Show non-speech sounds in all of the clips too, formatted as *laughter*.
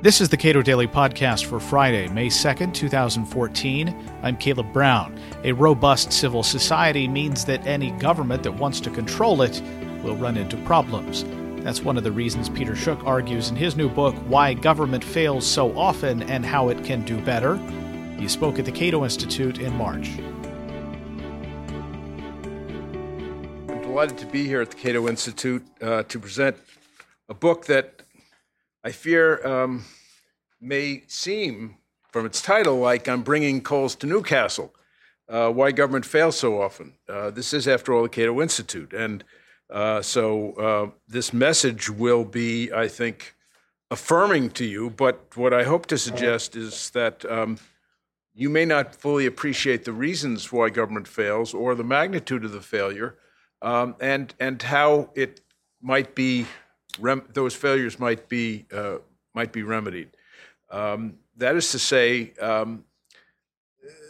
This is the Cato Daily Podcast for Friday, May 2nd, 2014. I'm Caleb Brown. A robust civil society means that any government that wants to control it will run into problems. That's one of the reasons Peter Schuck argues in his new book, Why Government Fails So Often and How It Can Do Better. He spoke at the Cato Institute in March. I'm delighted to be here at the Cato Institute uh, to present a book that I fear um, may seem, from its title, like I'm bringing coals to Newcastle. Uh, why government fails so often. Uh, this is, after all, the Cato Institute. And uh, so uh, this message will be, I think, affirming to you. But what I hope to suggest is that um, you may not fully appreciate the reasons why government fails or the magnitude of the failure um, and, and how it might be rem- those failures might be uh, might be remedied. Um, that is to say, um,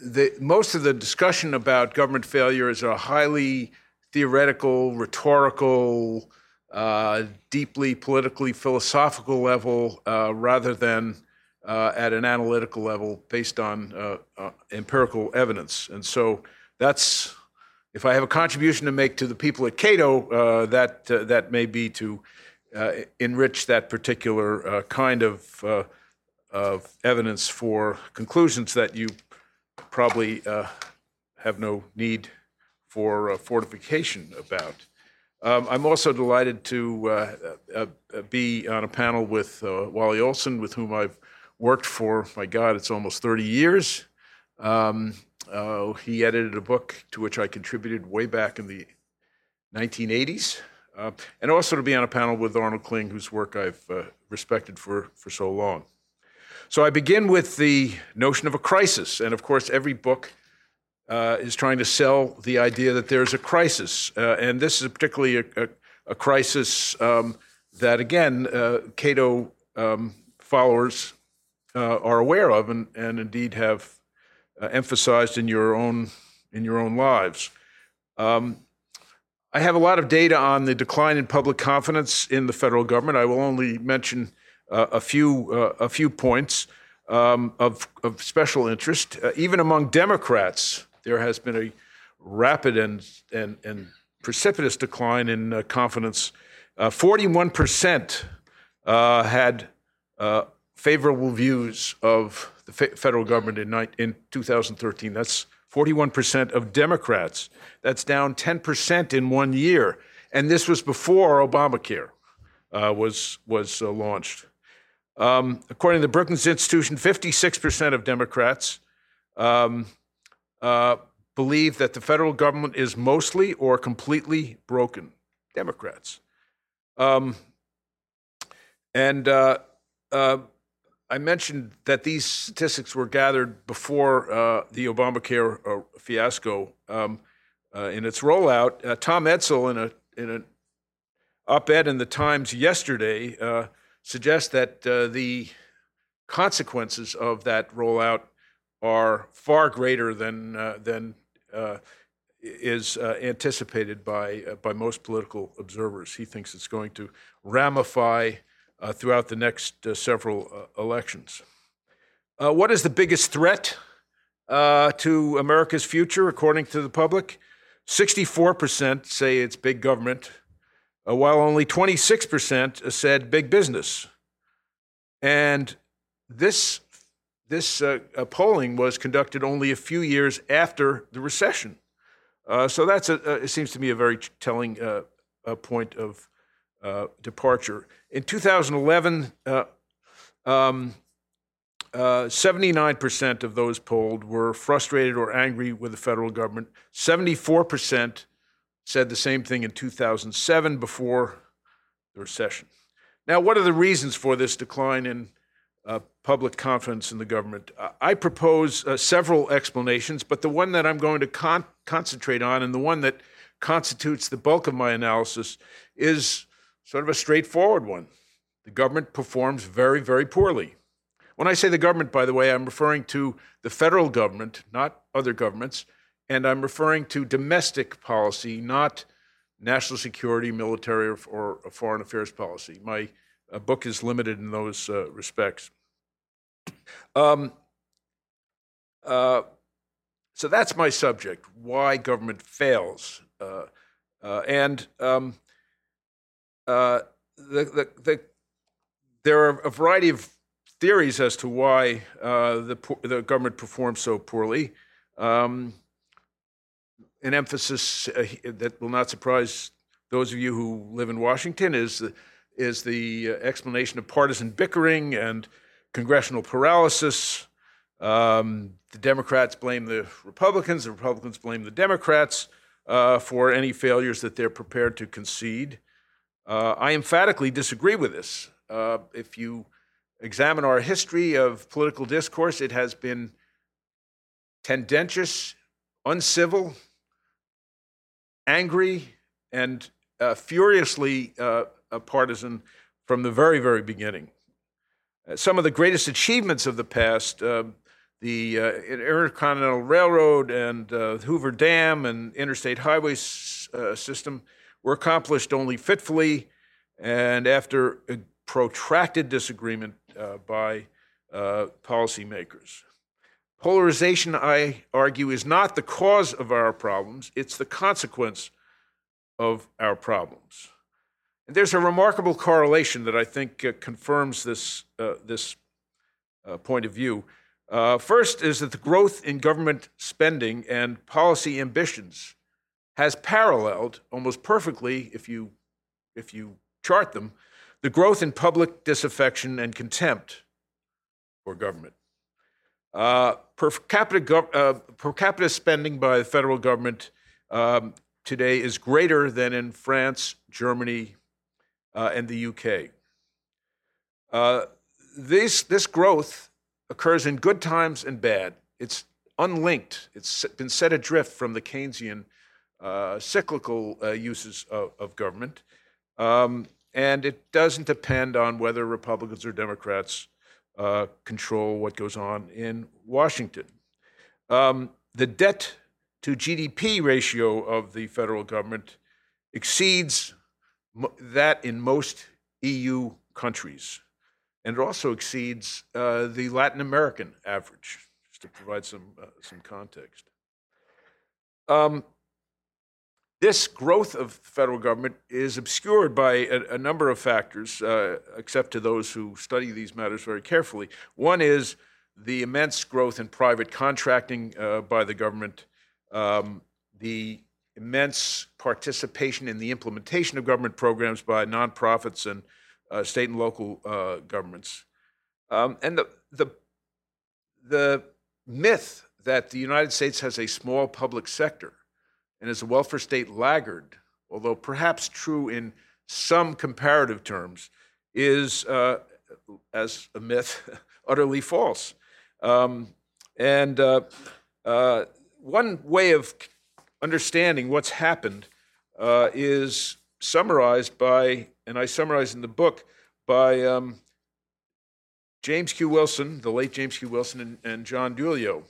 the, most of the discussion about government failure is a highly theoretical, rhetorical, uh, deeply politically philosophical level, uh, rather than uh, at an analytical level based on uh, uh, empirical evidence. And so that's if I have a contribution to make to the people at Cato, that that may be to enrich that particular uh, kind of, uh, of evidence for conclusions that you probably uh, have no need for uh, fortification about. Um, I'm also delighted to uh, be on a panel with Wally Olson, with whom I've worked for, my God, it's almost 30 years. Um, he edited a book to which I contributed way back in the 1980s. Uh, and also to be on a panel with Arnold Kling, whose work I've uh, respected for, for so long. So I begin with the notion of a crisis. And of course, every book uh, is trying to sell the idea that there's a crisis. Uh, and this is particularly a, a, a crisis um, that, again, uh, Cato um, followers uh, are aware of and, and indeed have emphasized in your own, in your own lives. Um, I have a lot of data on the decline in public confidence in the federal government. I will only mention uh, a few uh, a few points um, of of special interest. Uh, even among Democrats, there has been a rapid and and and precipitous decline in uh, confidence. Uh, forty-one percent uh, had favorable views of the federal government in, in 2013. That's 41% of Democrats. That's down 10% in one year. And this was before Obamacare uh, was, was uh, launched. Um, according to the Brookings Institution, 56% of Democrats um, uh, believe that the federal government is mostly or completely broken. Democrats. Um, and uh, uh, I mentioned that these statistics were gathered before uh, the Obamacare uh, fiasco um, uh, in its rollout. Uh, Tom Edsall, in a in an op-ed in the Times yesterday, uh, suggests that uh, the consequences of that rollout are far greater than than is anticipated by by most political observers. He thinks it's going to ramify uh, throughout the next uh, several uh, elections. Uh, what is the biggest threat uh, to America's future, according to the public? 64% say it's big government, while only 26% said big business. And this, this polling was conducted only a few years after the recession. so that's a, it seems to me a very telling point of uh, departure. In 2011, uh, um, uh, 79% of those polled were frustrated or angry with the federal government. 74% said the same thing in 2007 before the recession. Now, what are the reasons for this decline in uh, public confidence in the government? I propose uh, several explanations, but the one that I'm going to con- concentrate on and the one that constitutes the bulk of my analysis is sort of a straightforward one. The government performs very, very poorly. When I say the government, by the way, I'm referring to the federal government, not other governments, and I'm referring to domestic policy, not national security, military, or, or foreign affairs policy. My uh, book is limited in those uh, respects. Um, uh, so that's my subject why government fails. Uh, uh, and um, uh, the, the, the, there are a variety of theories as to why the, the government performs so poorly. Um, an emphasis that will not surprise those of you who live in Washington is the, is the explanation of partisan bickering and congressional paralysis. Um, the Democrats blame the Republicans, the Republicans blame the Democrats uh, for any failures that they're prepared to concede. Uh, I emphatically disagree with this. Uh, if you examine our history of political discourse, it has been tendentious, uncivil, angry, and uh, furiously uh, partisan from the very, very beginning. Uh, some of the greatest achievements of the past, uh, the uh, Intercontinental Railroad and uh, Hoover Dam and interstate highway s- uh, system, were accomplished only fitfully and after a protracted disagreement uh, by policymakers. Polarization, I argue, is not the cause of our problems, it's the consequence of our problems. And there's a remarkable correlation that I think uh, confirms this, uh, this uh, point of view. Uh, first is that the growth in government spending and policy ambitions has paralleled almost perfectly, if you, if you chart them, the growth in public disaffection and contempt for government. Uh, per, capita gov- uh, per capita spending by the federal government um, today is greater than in France, Germany, uh, and the UK. Uh, this, this growth occurs in good times and bad. It's unlinked, it's been set adrift from the Keynesian uh, cyclical uh, uses of, of government. Um, and it doesn't depend on whether Republicans or Democrats uh, control what goes on in Washington. Um, the debt to GDP ratio of the federal government exceeds that in most EU countries. And it also exceeds uh, the Latin American average, just to provide some, uh, some context. Um, this growth of federal government is obscured by a, a number of factors, uh, except to those who study these matters very carefully. One is the immense growth in private contracting uh, by the government, um, the immense participation in the implementation of government programs by nonprofits and uh, state and local uh, governments. Um, and the, the, the myth that the United States has a small public sector and is a welfare state laggard, although perhaps true in some comparative terms, is, uh, as a myth, *laughs* utterly false. Um, and uh, uh, one way of understanding what's happened uh, is summarized by, and I summarize in the book, by um, James Q. Wilson, the late James Q. Wilson, and, and John DiIulio,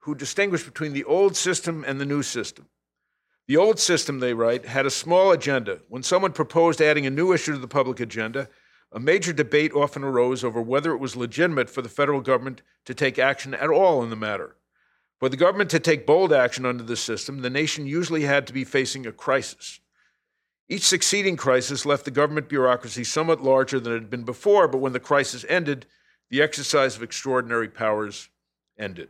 who distinguish between the old system and the new system. The old system, they write, had a small agenda. When someone proposed adding a new issue to the public agenda, a major debate often arose over whether it was legitimate for the federal government to take action at all in the matter. For the government to take bold action under this system, the nation usually had to be facing a crisis. Each succeeding crisis left the government bureaucracy somewhat larger than it had been before, but when the crisis ended, the exercise of extraordinary powers ended.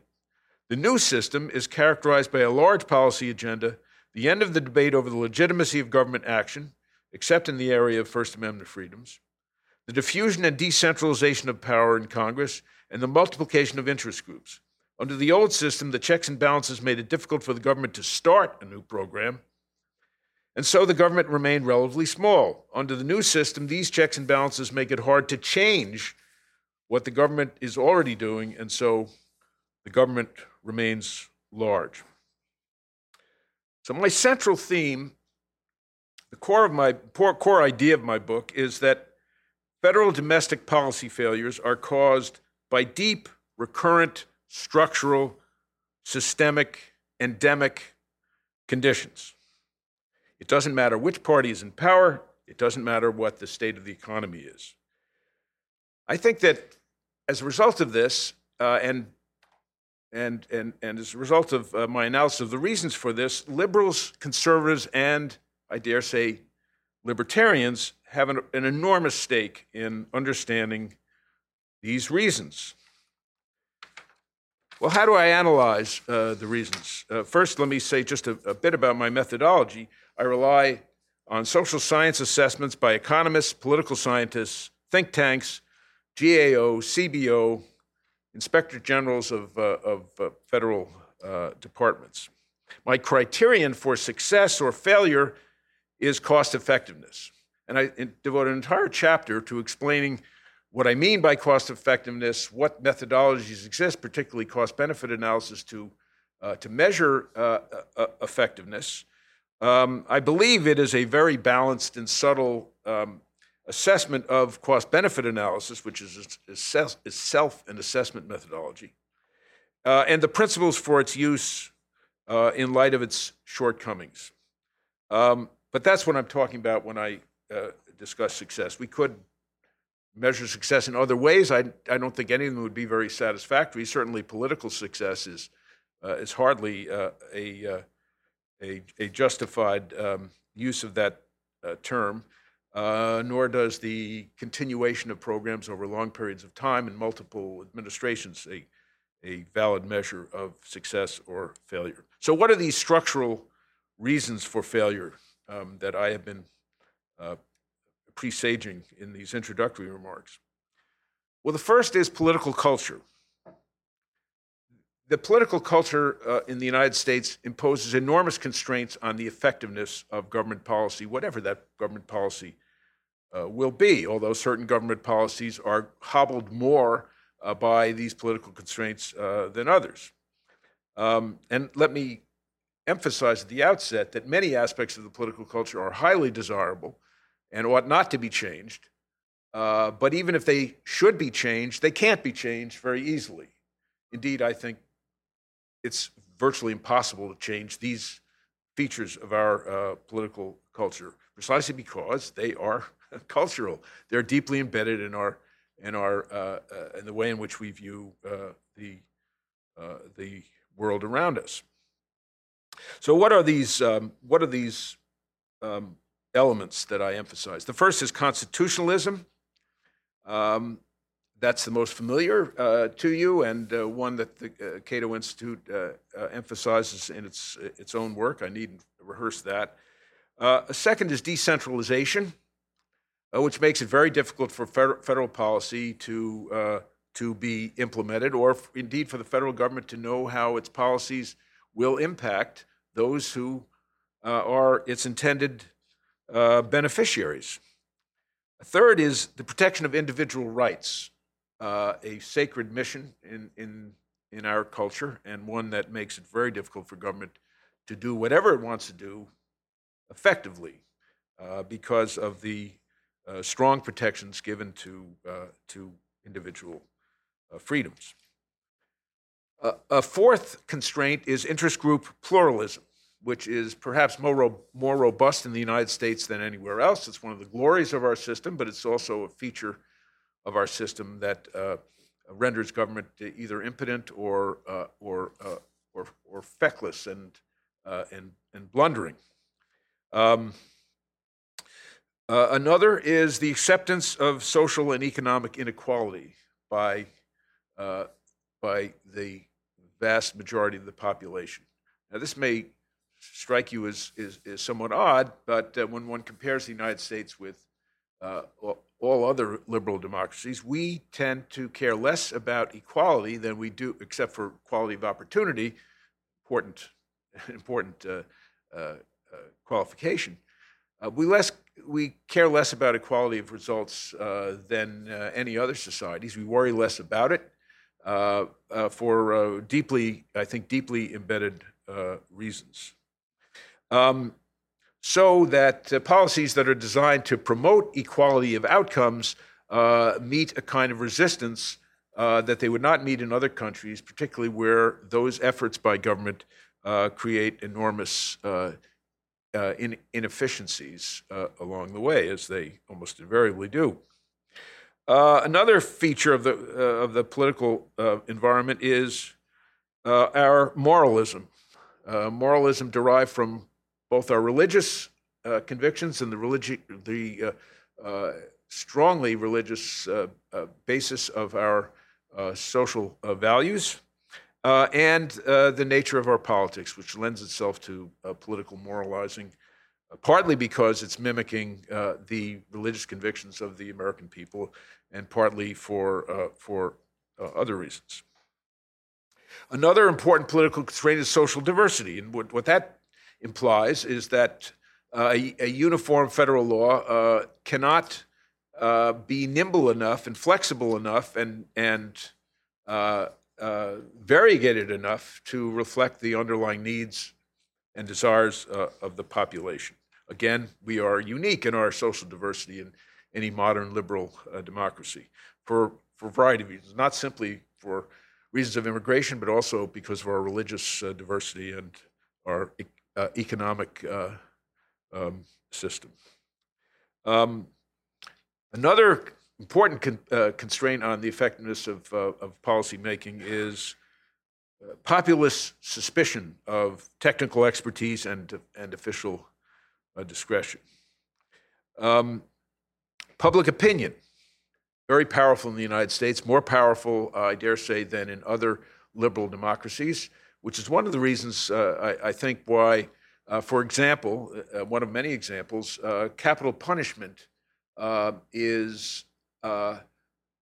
The new system is characterized by a large policy agenda, the end of the debate over the legitimacy of government action, except in the area of First Amendment freedoms, the diffusion and decentralization of power in Congress, and the multiplication of interest groups. Under the old system, the checks and balances made it difficult for the government to start a new program, and so the government remained relatively small. Under the new system, these checks and balances make it hard to change what the government is already doing, and so the government remains large. So, my central theme, the core of my core idea of my book, is that federal domestic policy failures are caused by deep, recurrent structural, systemic, endemic conditions. It doesn't matter which party is in power, It doesn't matter what the state of the economy is. I think that as a result of this, uh, and and, and, and as a result of uh, my analysis of the reasons for this, liberals, conservatives, and I dare say libertarians have an, an enormous stake in understanding these reasons. Well, how do I analyze uh, the reasons? Uh, first, let me say just a, a bit about my methodology. I rely on social science assessments by economists, political scientists, think tanks, GAO, CBO, inspector generals of, uh, of uh, federal uh, departments. My criterion for success or failure is cost effectiveness. And I devote an entire chapter to explaining what I mean by cost effectiveness, what methodologies exist, particularly cost benefit analysis, to, uh, to measure uh, uh, effectiveness. Um, I believe it is a very balanced and subtle um, assessment of cost benefit analysis, which is, self an assessment methodology, uh, and the principles for its use uh, in light of its shortcomings. Um, but that's what I'm talking about when I uh, discuss success. We could measure success in other ways. I, I don't think any of them would be very satisfactory. Certainly, political success is, uh, is hardly uh, a, uh, a, a, justified um, use of that term, uh, nor does the continuation of programs over long periods of time in multiple administrations a, a valid measure of success or failure. So, what are these structural reasons for failure um, that I have been uh, presaging in these introductory remarks? Well, the first is political culture. The political culture uh, in the United States imposes enormous constraints on the effectiveness of government policy, whatever that government policy uh, will be, although certain government policies are hobbled more uh, by these political constraints uh, than others. Um, and let me emphasize at the outset that many aspects of the political culture are highly desirable and ought not to be changed. Uh, but even if they should be changed, they can't be changed very easily. Indeed, I think it's virtually impossible to change these features of our uh, political culture precisely because they are *laughs* cultural. They're deeply embedded in our in our uh, uh, in the way in which we view uh, the uh, the world around us. So, what are these? Um, what are these um, elements that I emphasize? The first is constitutionalism. Um, that's the most familiar uh, to you, and uh, one that the uh, Cato Institute uh, uh, emphasizes in its its own work. I needn't rehearse that. a second is decentralization, which makes it very difficult for federal policy to to be implemented, or indeed for the federal government to know how its policies will impact those who are its intended beneficiaries. A third is the protection of individual rights, uh, a sacred mission in, in, in our culture, and one that makes it very difficult for government to do whatever it wants to do effectively uh, because of the uh, strong protections given to, uh, to individual freedoms. a fourth constraint is interest group pluralism which is perhaps more, ro- more robust in the United States than anywhere else. It's one of the glories of our system, but it's also a feature of our system that uh, renders government either impotent or, uh, or, uh, or, or, feckless and, and, and blundering. Um, uh, another is the acceptance of social and economic inequality by, uh, by the vast majority of the population. Now, this may strike you as, is, somewhat odd, but uh, when one compares the United States with all other liberal democracies, we tend to care less about equality than we do, except for quality of opportunity, important, *laughs* important uh, uh, uh qualification. Uh, we less we care less about equality of results than any other societies. We worry less about it for deeply, I think, deeply embedded reasons um, so that uh, policies that are designed to promote equality of outcomes uh, meet a kind of resistance uh, that they would not meet in other countries, particularly where those efforts by government uh, create enormous uh, uh, in, inefficiencies along the way, as they almost invariably do. Another feature of the, of the political environment is our moralism. moralism derived from both our religious convictions and the, religi- the strongly religious basis of our social values. Uh, and uh, the nature of our politics, which lends itself to uh, political moralizing, uh, partly because it's mimicking uh, the religious convictions of the American people, and partly for, uh, for other reasons. Another important political constraint is social diversity. And what, what that implies is that a, a, uniform federal law cannot be nimble enough and flexible enough and, and uh, variegated enough to reflect the underlying needs and desires uh, of the population. Again, we are unique in our social diversity in any modern liberal uh, democracy for, for a variety of reasons, not simply for reasons of immigration, but also because of our religious uh, diversity and our uh, economic uh, um, system. Um, another important con- uh, constraint on the effectiveness of, uh, of policymaking is uh, populist suspicion of technical expertise and, and official uh, discretion. Um, public opinion, very powerful in the United States, more powerful, I dare say, than in other liberal democracies, which is one of the reasons uh, I, I, think why, uh, for example, one of many examples, capital punishment is uh,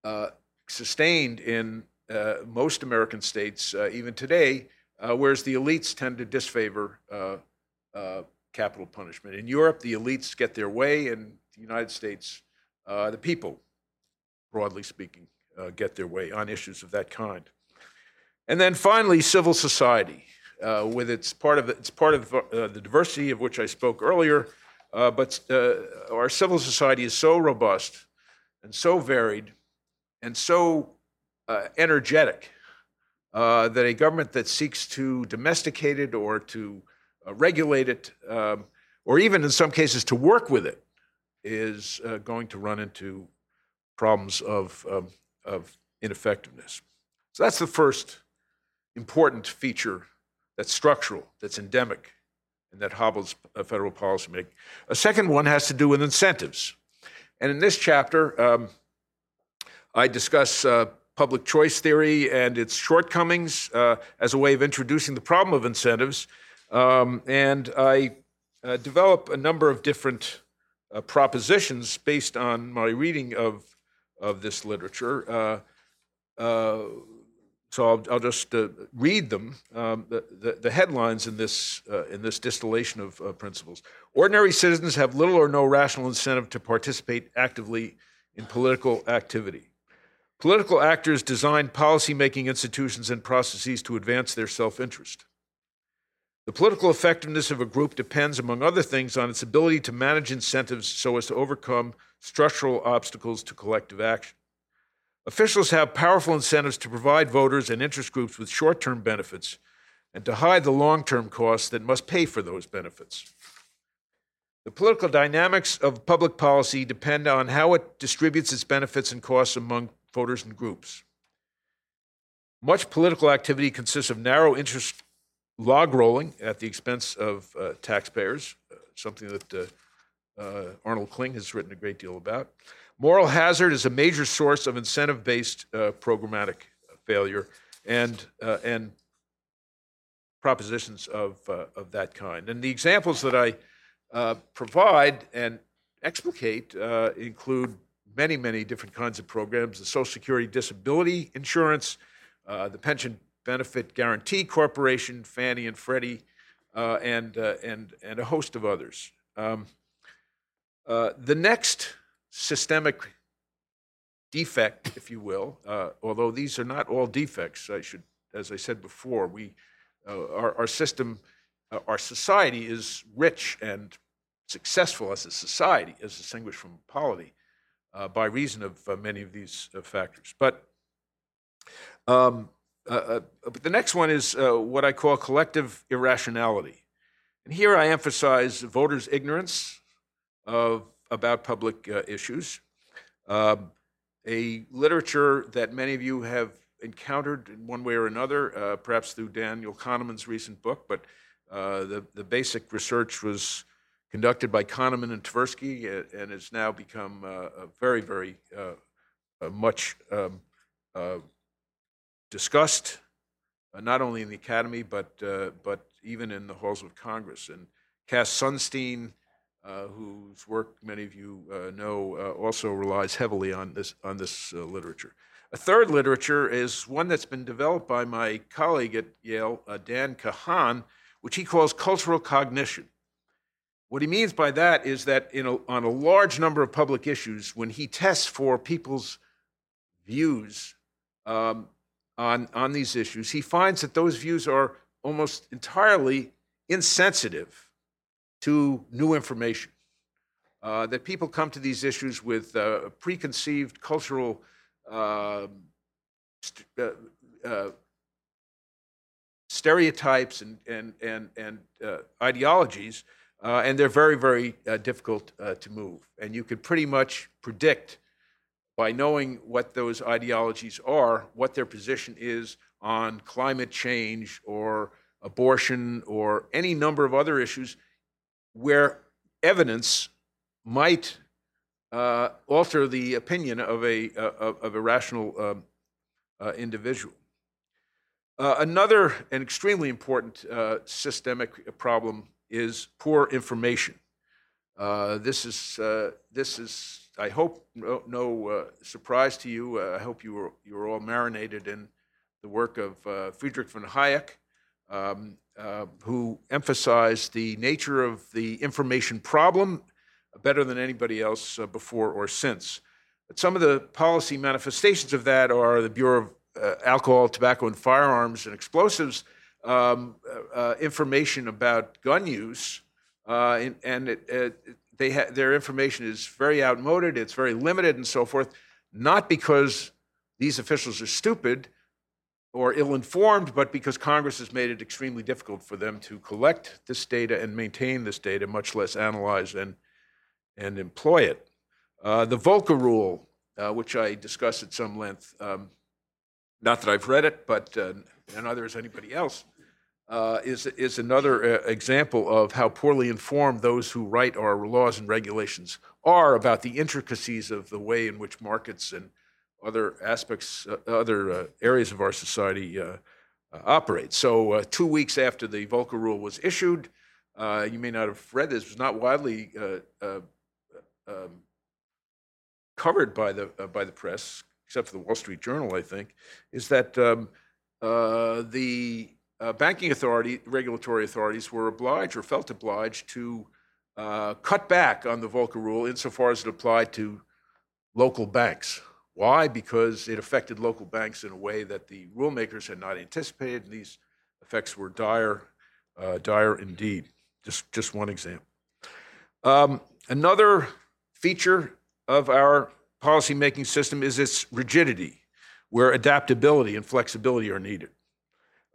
uh, sustained in uh, most American states, even today, whereas the elites tend to disfavor capital punishment. In Europe, the elites get their way. In the United States, the people, broadly speaking, get their way on issues of that kind. And then finally, civil society, uh, with its part of it's part of uh, the diversity of which I spoke earlier. Uh, but our civil society is so robust and so varied and so uh, energetic uh, that a government that seeks to domesticate it or to uh, regulate it, um, or even in some cases to work with it, is uh, going to run into problems of, um, of ineffectiveness. So that's the first important feature that's structural, that's endemic, and that hobbles federal policymaking. A second one has to do with incentives. And in this chapter, um, I discuss uh, public choice theory and its shortcomings uh, as a way of introducing the problem of incentives. Um, and I uh, develop a number of different uh, propositions based on my reading of, of this literature. So I'll, I'll just uh, read them, um, the, the, the, headlines in this, uh, in this distillation of uh, principles. Ordinary citizens have little or no rational incentive to participate actively in political activity. Political actors design policy-making institutions and processes to advance their self-interest. The political effectiveness of a group depends, among other things, on its ability to manage incentives so as to overcome structural obstacles to collective action. Officials have powerful incentives to provide voters and interest groups with short term benefits and to hide the long term costs that must pay for those benefits. The political dynamics of public policy depend on how it distributes its benefits and costs among voters and groups. Much political activity consists of narrow interest log rolling at the expense of uh, taxpayers, uh, something that uh, uh Arnold Kling has written a great deal about. Moral hazard is a major source of incentive based uh, programmatic failure and, uh, and propositions of, uh, of that kind. And the examples that I uh, provide and explicate uh, include many, many different kinds of programs the Social Security Disability Insurance, uh, the Pension Benefit Guaranty Corporation, Fannie and Freddie, and, and, and a host of others. Um, the next systemic defect, if you will, uh, although these are not all defects, I should, as I said before, we, uh, our, our system, uh, our society is rich and successful as a society, as distinguished from polity, uh, by reason of uh, many of these uh, factors. But, um, but the next one is what I call collective irrationality. And here I emphasize voters' ignorance of, about public uh, issues, uh, a literature that many of you have encountered in one way or another, uh, perhaps through Daniel Kahneman's recent book, but uh, the, the basic research was conducted by Kahneman and Tversky and has now become uh, very, very much um, discussed, not only in the academy, but, but even in the halls of Congress. And Cass Sunstein, whose work many of you uh, know, uh, also relies heavily on this, on this uh, literature. A third literature is one that's been developed by my colleague at Yale, uh, Dan Kahan, which he calls cultural cognition. What he means by that is that a, on a large number of public issues, when he tests for people's views um, on, on these issues, he finds that those views are almost entirely insensitive to new information. Uh, that people come to these issues with uh, preconceived cultural um, st- uh, uh, stereotypes and, and, and, and uh, ideologies, and they're very, very difficult to move. And you can pretty much predict by knowing what those ideologies are, what their position is on climate change or abortion or any number of other issues where evidence might uh, alter the opinion of a, uh, of a rational um, uh, individual. Uh, another and extremely important uh, systemic problem is poor information. Uh, this is, this is, I hope, no, no surprise to you. I hope you were, you were all marinated in the work of Friedrich von Hayek, um, uh, who emphasized the nature of the information problem better than anybody else uh, before or since. But some of the policy manifestations of that are the Bureau of uh, Alcohol, Tobacco, and Firearms and Explosives um, uh, uh, information about gun use, and, and it, it, they ha- their information is very outmoded, it's very limited, and so forth. Not because these officials are stupid, or ill informed, but because Congress has made it extremely difficult for them to collect this data and maintain this data, much less analyze and, and employ it. Uh, the Volcker Rule, uh, which I discussed at some length, um, not that I've read it, but uh, neither has anybody else, uh, is, is another uh, example of how poorly informed those who write our laws and regulations are about the intricacies of the way in which markets and other aspects, uh, other uh, areas of our society uh, uh operate. So, uh, two weeks after the Volcker Rule was issued, you may not have read this, it was not widely um, covered by the, by the press, except for the Wall Street Journal, I think, is that um, the banking authority, regulatory authorities were obliged or felt obliged to cut back on the Volcker Rule insofar as it applied to local banks. Why? Because it affected local banks in a way that the rulemakers had not anticipated, and these effects were dire, uh, dire indeed. Just, just one example. Um, another feature of our policymaking system is its rigidity, where adaptability and flexibility are needed.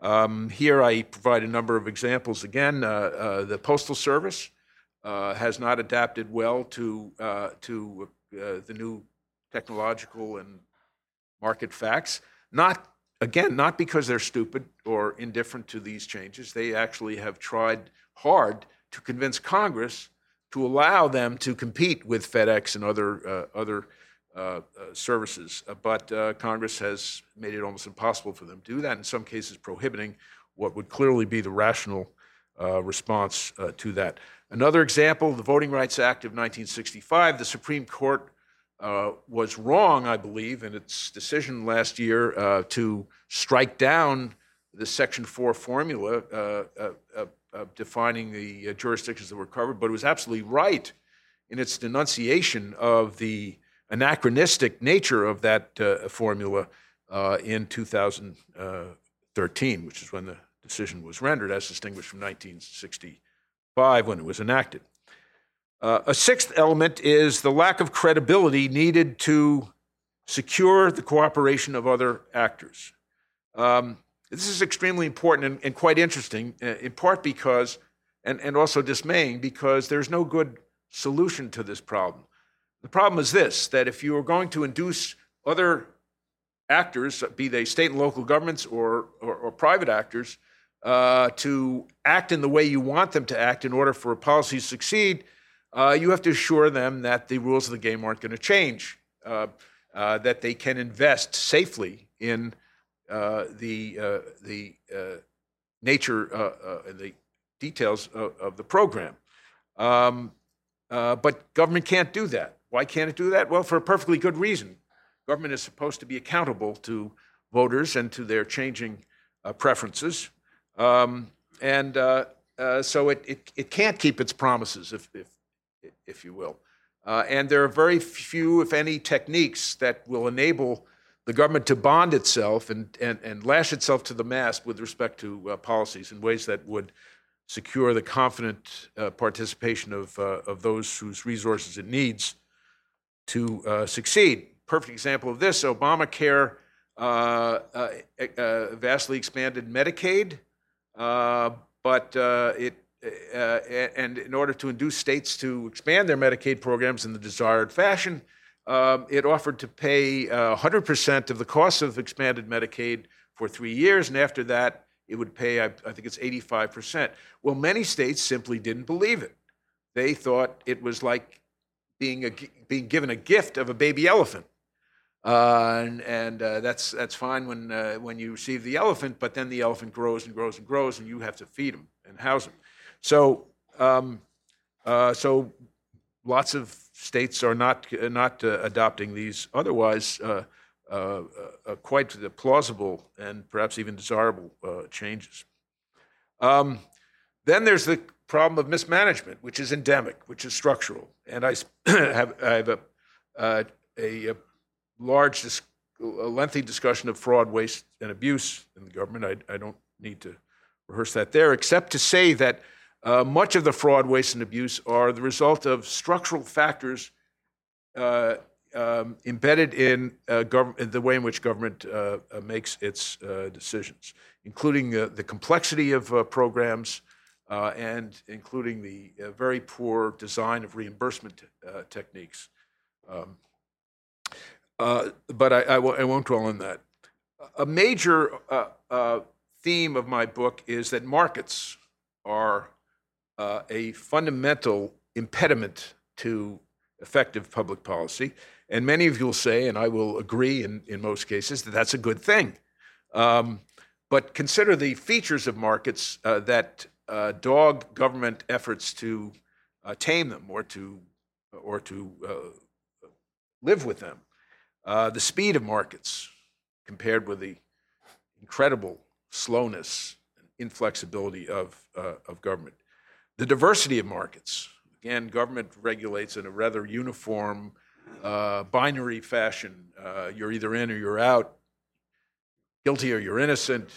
Um, here I provide a number of examples. Again, uh, uh, the Postal Service uh, has not adapted well to, uh, to uh, the new technological and market facts. Not, again, not because they're stupid or indifferent to these changes. They actually have tried hard to convince Congress to allow them to compete with FedEx and other, uh, other uh, uh, services. Uh, but uh, Congress has made it almost impossible for them to do that, in some cases, prohibiting what would clearly be the rational uh, response to that. Another example, the Voting Rights Act of 1965, the Supreme Court uh, was wrong, I believe, in its decision last year uh, to strike down the Section 4 formula uh, uh, uh defining the jurisdictions that were covered, but it was absolutely right in its denunciation of the anachronistic nature of that formula in 2013, which is when the decision was rendered, as distinguished from 1965 when it was enacted. Uh, a sixth element is the lack of credibility needed to secure the cooperation of other actors. Um, this is extremely important and, and quite interesting, uh, in part because and, and also dismaying because there's no good solution to this problem. The problem is this that if you are going to induce other actors, be they state and local governments or, or, or private actors, uh, to act in the way you want them to act in order for a policy to succeed, uh, you have to assure them that the rules of the game aren't going to change, uh, uh, that they can invest safely in uh, the, uh, the nature, and the details of, of the program. Um, but government can't do that. Why can't it do that? Well, for a perfectly good reason. Government is supposed to be accountable to voters and to their changing preferences. Um, and uh, uh, so it, it, it, can't keep its promises, if, if, if you will. Uh, and there are very few, if any, techniques that will enable the government to bond itself and, and, and lash itself to the mast with respect to uh, policies in ways that would secure the confident uh, participation of, uh, of those whose resources it needs to succeed. Perfect example of this Obamacare vastly expanded Medicaid. Uh, but uh, it uh, and in order to induce states to expand their Medicaid programs in the desired fashion, um, it offered to pay 100% of the cost of expanded Medicaid for three years, and after that, it would pay, I, I think it's 85%. Well, many states simply didn't believe it. They thought it was like being, a, being given a gift of a baby elephant. Uh, and, and uh, that's that's fine when uh, when you receive the elephant, but then the elephant grows and grows and grows, and you have to feed him and house him. So um, uh, so lots of states are not not uh, adopting these otherwise uh, quite plausible and perhaps even desirable changes. Um, then there's the problem of mismanagement, which is endemic, which is structural, and I *clears throat* have I have a, a large, dis- a lengthy discussion of fraud, waste, and abuse in the government. I, I don't need to rehearse that there, except to say that uh, much of the fraud, waste, and abuse are the result of structural factors uh, um, embedded in, uh, gov- the way in which government uh, uh, makes its uh, decisions, including the complexity of programs and including the very poor design of reimbursement techniques. Um, but I, I, w- I won't dwell on that. A major theme of my book is that markets are uh, a fundamental impediment to effective public policy. And many of you will say, and I will agree in, in most cases, that that's a good thing. Um, but consider the features of markets uh, that uh, dog government efforts to tame them or to, or to live with them. Uh, the speed of markets compared with the incredible slowness and inflexibility of, uh, of government. The diversity of markets. Again, government regulates in a rather uniform, uh, binary fashion. Uh, you're either in or you're out, guilty or you're innocent.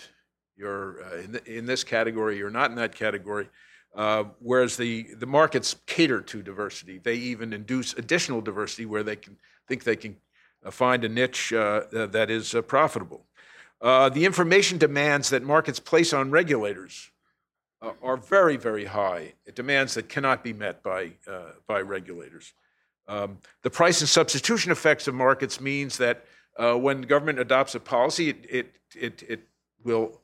You're uh, in, the, in, this category, you're not in that category. Uh, whereas the, the markets cater to diversity. They even induce additional diversity where they can think they can uh, find a niche uh, that is profitable. the information demands that markets place on regulators are very, very high. Demands that cannot be met by, by regulators. Um, the price and substitution effects of markets means that uh, when government adopts a policy, it, it, it, it will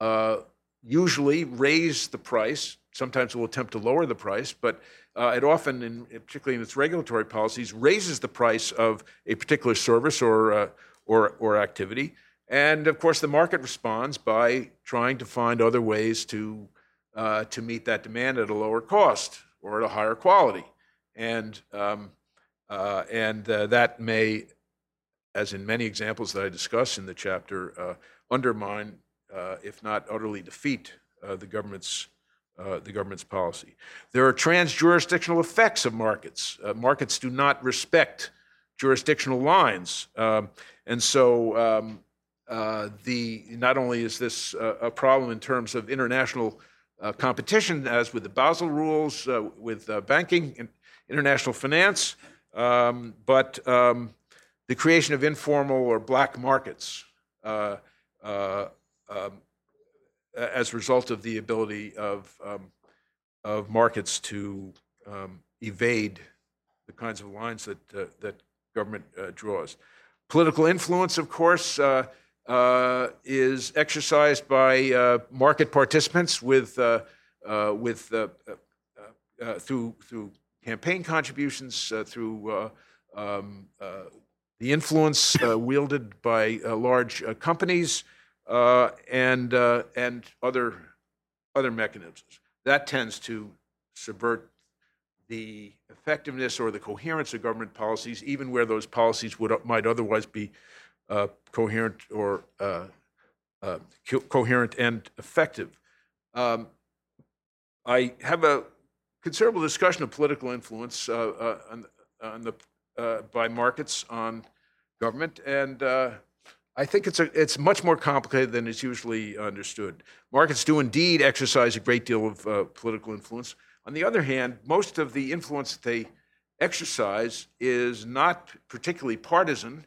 uh, usually raise the price. Sometimes it will attempt to lower the price, but uh, it often, in, particularly in its regulatory policies, raises the price of a particular service or, uh, or, or activity. And of course, the market responds by trying to find other ways to, uh, to meet that demand at a lower cost or at a higher quality. And, um, uh, and uh, that may, as in many examples that I discuss in the chapter, uh, undermine, if not utterly defeat, the government's uh, the government's policy. There are trans-jurisdictional effects of markets. Uh, markets do not respect jurisdictional lines, um, and so um, uh, the not only is this a problem in terms of international uh, competition, as with the Basel rules, uh, with banking and international finance, um, but um, the creation of informal or black markets. Um, as a result of the ability of um, of markets to um, evade the kinds of lines that, uh, that government uh, draws. Political influence, of course, uh, uh is exercised by uh, market participants with, uh, uh with, uh, uh, through, through campaign contributions, through um, the influence wielded by large companies and, and other, other mechanisms. That tends to subvert the effectiveness or the coherence of government policies, even where those policies would might otherwise be uh, coherent or uh, uh, co- coherent and effective. Um, I have a considerable discussion of political influence uh, uh, on, on, the uh, by markets on government, and I think it's a, it's much more complicated than is usually understood. Markets do indeed exercise a great deal of political influence. On the other hand, most of the influence that they exercise is not particularly partisan.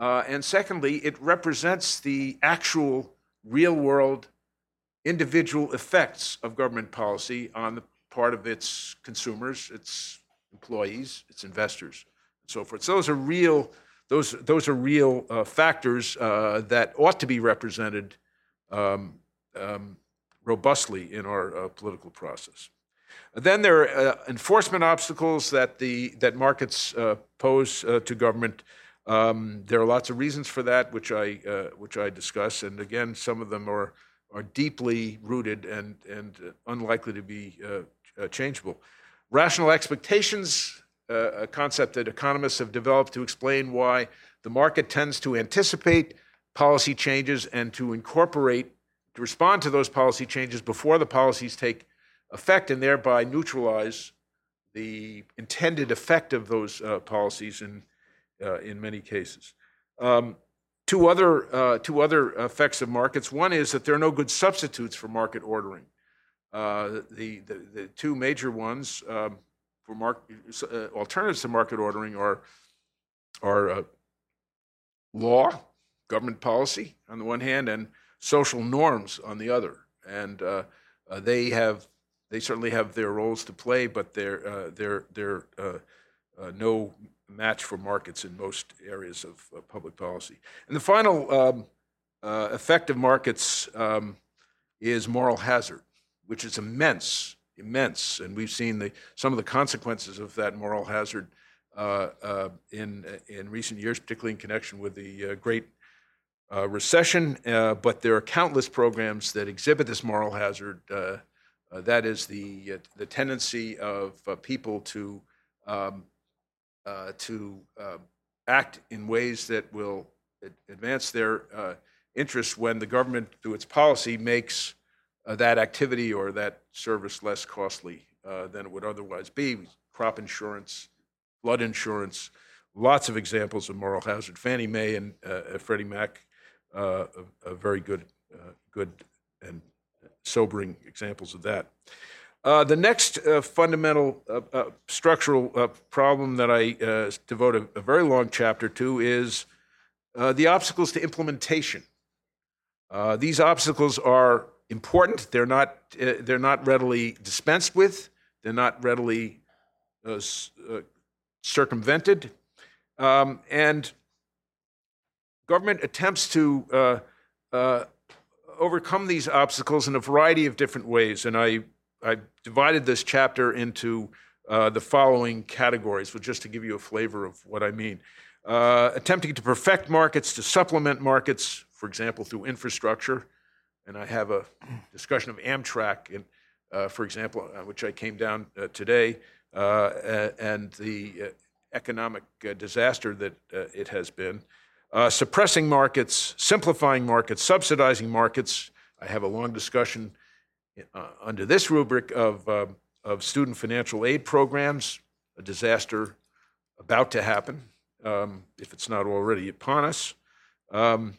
Uh, and secondly, it represents the actual real world individual effects of government policy on the part of its consumers, its employees, its investors, and so forth. So those are real, those, those are real uh, factors uh, that ought to be represented um, um, robustly in our uh, political process. Then there are uh, enforcement obstacles that the that markets uh, pose to government. Um, there are lots of reasons for that, which I uh, which I discuss, and again, some of them are are deeply rooted and and unlikely to be uh, uh, changeable. Rational expectations, a concept that economists have developed to explain why the market tends to anticipate policy changes and to incorporate to respond to those policy changes before the policies take effect and thereby neutralize the intended effect of those uh, policies in, uh, in many cases. Um, two, other, uh, two other effects of markets one is that there are no good substitutes for market ordering. Uh, the, the, the, two major ones um, for mark, uh, alternatives to market ordering are, are uh, law, government policy on the one hand, and social norms on the other. And they have they certainly have their roles to play, but they're uh, they're they're uh, uh, no match for markets in most areas of uh, public policy. And the final um, uh, effect of markets um, is moral hazard, which is immense, immense, and we've seen the some of the consequences of that moral hazard uh, in in recent years, particularly in connection with the great. recession, but there are countless programs that exhibit this moral hazard uh, that is the, uh, the tendency of uh, people to, um, uh, to uh, act in ways that will advance their uh, interests when the government, through its policy, makes uh, that activity or that service less costly uh, than it would otherwise be. Crop insurance, flood insurance, lots of examples of moral hazard. Fannie Mae and uh, Freddie Mac, a, a, very good, good and sobering examples of that. Uh, the next uh, fundamental uh, uh structural uh, problem that I uh, devote a, a, very long chapter to is the obstacles to implementation. these obstacles are important. They're not, they're not readily dispensed with, they're not readily circumvented. Um, and government attempts to overcome these obstacles in a variety of different ways. And I, I divided this chapter into uh, the following categories, but just to give you a flavor of what I mean. Uh, attempting to perfect markets, to supplement markets, for example, through infrastructure. And I have a discussion of Amtrak, in, uh, for example, uh, which I came down uh, today, uh, and the economic disaster that it has been suppressing markets, simplifying markets, subsidizing markets. I have a long discussion uh, under this rubric of, uh, of student financial aid programs, a disaster about to happen, um, if it's not already upon us. Um,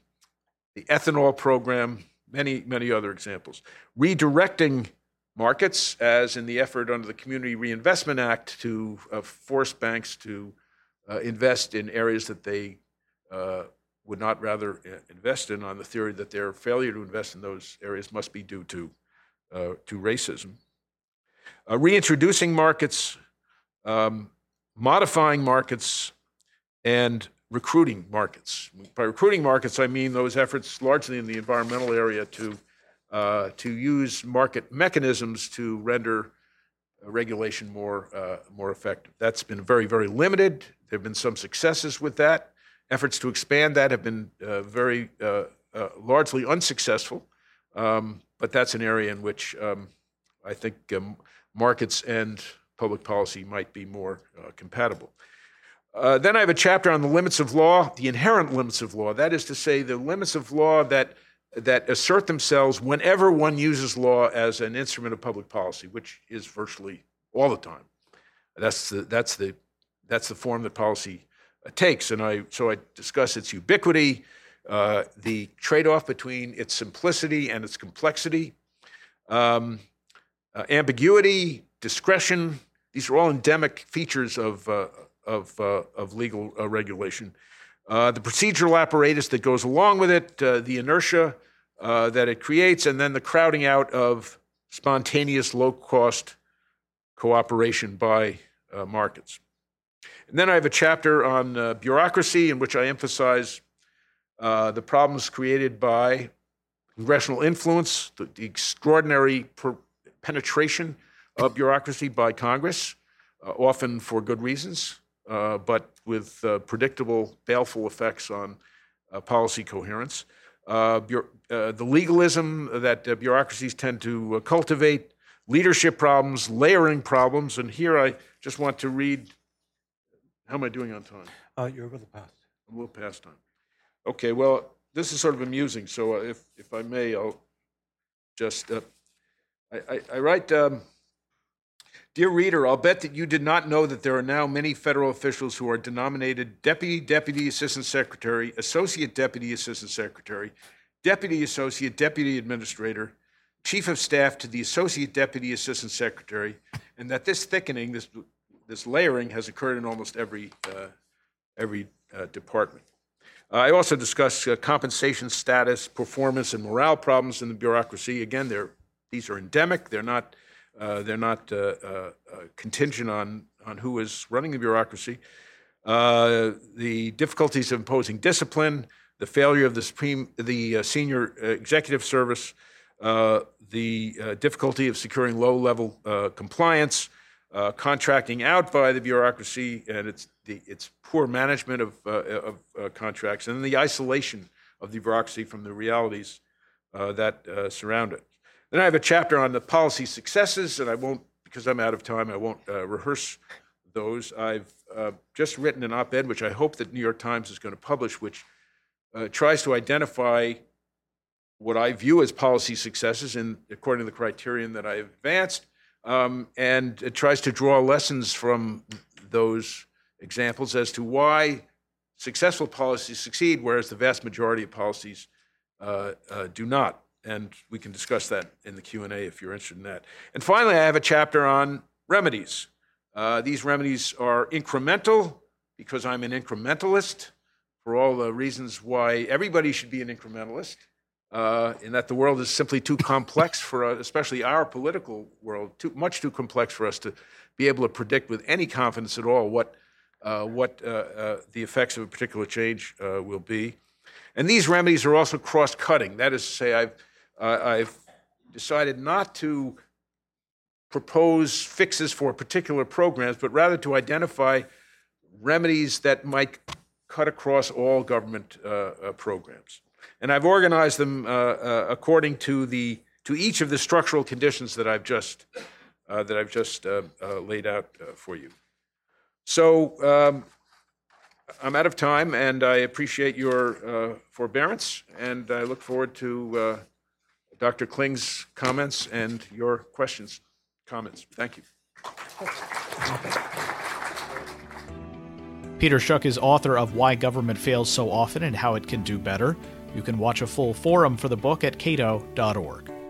the ethanol program, many, many other examples. Redirecting markets, as in the effort under the Community Reinvestment Act to uh, force banks to uh, invest in areas that they uh, would not rather uh, invest in on the theory that their failure to invest in those areas must be due to, uh, to racism. uh, reintroducing markets, um, modifying markets, and recruiting markets. By recruiting markets, I mean those efforts largely in the environmental area to uh, to use market mechanisms to render regulation more uh, more effective. That's been very very limited. There have been some successes with that. Efforts to expand that have been uh, very uh, uh, largely unsuccessful. Um, but that's an area in which um, I think um, markets and public policy might be more uh, compatible. Uh, then I have a chapter on the limits of law, the inherent limits of law. That is to say, the limits of law that that assert themselves whenever one uses law as an instrument of public policy, which is virtually all the time. That's the that's the that's the form that policy takes. And I so I discuss its ubiquity, uh, the trade-off between its simplicity and its complexity, um, uh, ambiguity, discretion. These are all endemic features of uh, of, uh, of legal uh, regulation. The procedural apparatus that goes along with it, the inertia that it creates, and then the crowding out of spontaneous, low cost cooperation by markets. And then I have a chapter on bureaucracy in which I emphasize the problems created by congressional influence, the, the extraordinary per- penetration of bureaucracy by Congress, uh, often for good reasons. Uh, but with uh, predictable, baleful effects on uh, policy coherence. the legalism that bureaucracies tend to cultivate, leadership problems, layering problems, and here I just want to read. How am I doing on time? Uh, you're a little past. I'm a little past time. Okay, well, this is sort of amusing, so if, if I may, I'll just. Uh, I, I, I, write. Um, Dear reader, I'll bet that you did not know that there are now many federal officials who are denominated Deputy Deputy Assistant Secretary, Associate Deputy Assistant Secretary, Deputy Associate Deputy Administrator, Chief of Staff to the Associate Deputy Assistant Secretary, and that this thickening, this, this layering, has occurred in almost every, uh, every uh, department. Uh, I also discuss uh, compensation status, performance, and morale problems in the bureaucracy. Again, these are endemic, they're not uh, they're not uh, uh, uh, contingent on, on who is running the bureaucracy. the difficulties of imposing discipline, the failure of the supreme, the senior executive service, the difficulty of securing low-level compliance, uh, contracting out by the bureaucracy and its, the, its poor management of, uh, of uh, contracts, and the isolation of the bureaucracy from the realities that surround it. Then I have a chapter on the policy successes, and I won't, because I'm out of time, I won't uh, rehearse those. I've uh, just written an op ed, which I hope that New York Times is going to publish, which uh, tries to identify what I view as policy successes in, according to the criterion that I advanced, um, and it tries to draw lessons from those examples as to why successful policies succeed, whereas the vast majority of policies uh, uh, do not. And we can discuss that in the q&a if you're interested in that. And finally i have a chapter on remedies. Uh, these remedies are incremental because i'm an incrementalist for all the reasons why everybody should be an incrementalist uh, in that the world is simply too complex for us, especially our political world, too, much too complex for us to be able to predict with any confidence at all what, uh, what uh, uh the effects of a particular change uh, will be. And these remedies are also cross cutting. That is to say, I've uh, I've decided not to propose fixes for particular programs, but rather to identify remedies that might cut across all government uh, uh, programs. And I've organized them uh, uh according to the to each of the structural conditions that I've just uh, that I've just uh, laid out for you. So um, I'm out of time, and I appreciate your forbearance, and I look forward to Dr. Kling's comments and your questions, comments. Thank you. Peter Schuck is author of Why Government Fails So Often and How It Can Do Better. You can watch a full forum for the book at cato.org.